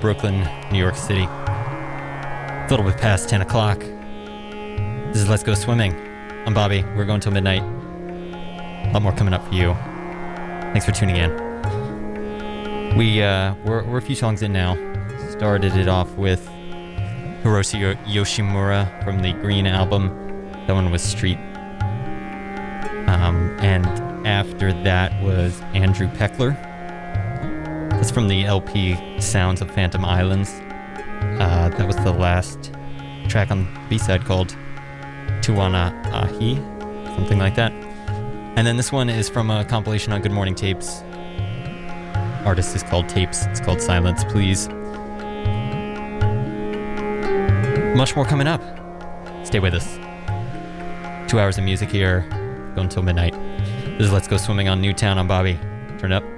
Brooklyn, New York City. A little bit past 10 o'clock. This is Let's Go Swimming. I'm Bobby. We're going till midnight. A lot more coming up for you. Thanks for tuning in. We, uh, we're, we're a few songs in now. Started it off with Hiroshi Yoshimura from the Green album. That one was Street. Um, and after that was Andrew Pekler. That's from the LP Sounds of Phantom Islands. Uh, that was the last track on B-side called Tuana Ahi, something like that. And then this one is from a compilation on Good Morning Tapes. Artist is called Tapes. It's called Silence, Please. Much more coming up. Stay with us. Two hours of music here, go until midnight. This is Let's Go Swimming on Newtown. I'm Bobby. Turn up.